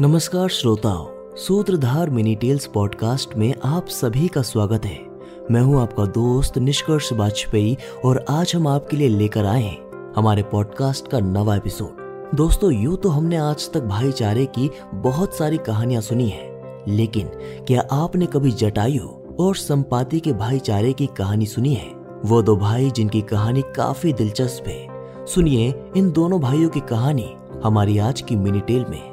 नमस्कार श्रोताओं, सूत्रधार मिनी टेल्स पॉडकास्ट में आप सभी का स्वागत है। मैं हूँ आपका दोस्त निष्कर्ष वाजपेयी और आज हम आपके लिए लेकर आए हैं हमारे पॉडकास्ट का नवा एपिसोड। दोस्तों, यूँ तो हमने आज तक भाईचारे की बहुत सारी कहानियाँ सुनी है, लेकिन क्या आपने कभी जटायु और संपाति के भाईचारे की कहानी सुनी है? वो दो भाई जिनकी कहानी काफ़ी दिलचस्प है। सुनिए इन दोनों भाइयों की कहानी हमारी आज की मिनी टेल में।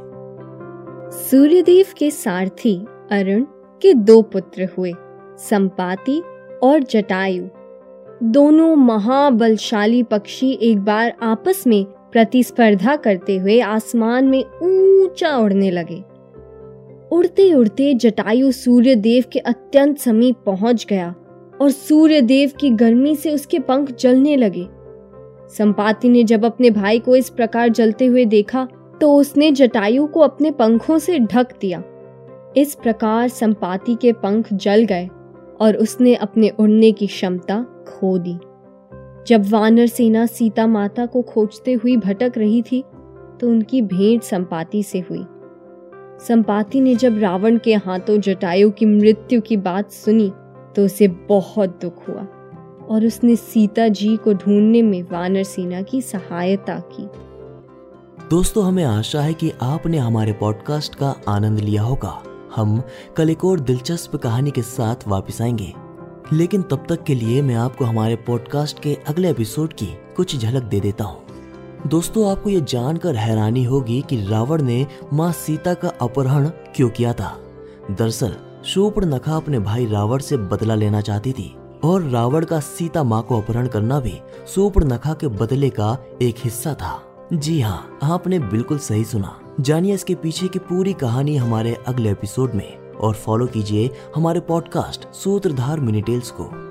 सूर्यदेव के सारथी अरुण के दो पुत्र हुए, संपाति और जटायु। दोनों महाबलशाली पक्षी एक बार आपस में प्रतिस्पर्धा करते हुए आसमान में ऊँचा उड़ने लगे। उड़ते उड़ते जटायु सूर्यदेव के अत्यंत समीप पहुँच गया और सूर्यदेव की गर्मी से उसके पंख जलने लगे। संपाति ने जब अपने भाई को इस प्रकार जलते हुए देखा तो उसने जटायु को अपने पंखों से ढक दिया। इस प्रकार संपाति के पंख जल गए और उसने अपने उड़ने की क्षमता खो दी। जब वानर सेना सीता माता को खोजते हुई भटक रही थी तो उनकी भेंट संपाति से हुई। संपाति ने जब रावण के हाथों जटायु की मृत्यु की बात सुनी तो उसे बहुत दुख हुआ और उसने सीता जी को ढूँढने में वानर सेना की सहायता की। दोस्तों, हमें आशा है कि आपने हमारे पॉडकास्ट का आनंद लिया होगा। हम कल एक और दिलचस्प कहानी के साथ वापस आएँगे। लेकिन तब तक के लिए मैं आपको हमारे पॉडकास्ट के अगले एपिसोड की कुछ झलक दे देता हूँ। दोस्तों, आपको ये जानकर हैरानी होगी कि रावण ने माँ सीता का अपहरण क्यों किया था। दरअसल नखा अपने भाई रावण से बदला लेना चाहती थी और रावण का सीता माँ को अपहरण करना भी नखा के बदले का एक हिस्सा था। जी हाँ आपने बिल्कुल सही सुना। जानिए इसके पीछे की पूरी कहानी हमारे अगले एपिसोड में। और फॉलो कीजिए हमारे पॉडकास्ट सूत्रधार मिनी टेल्स को।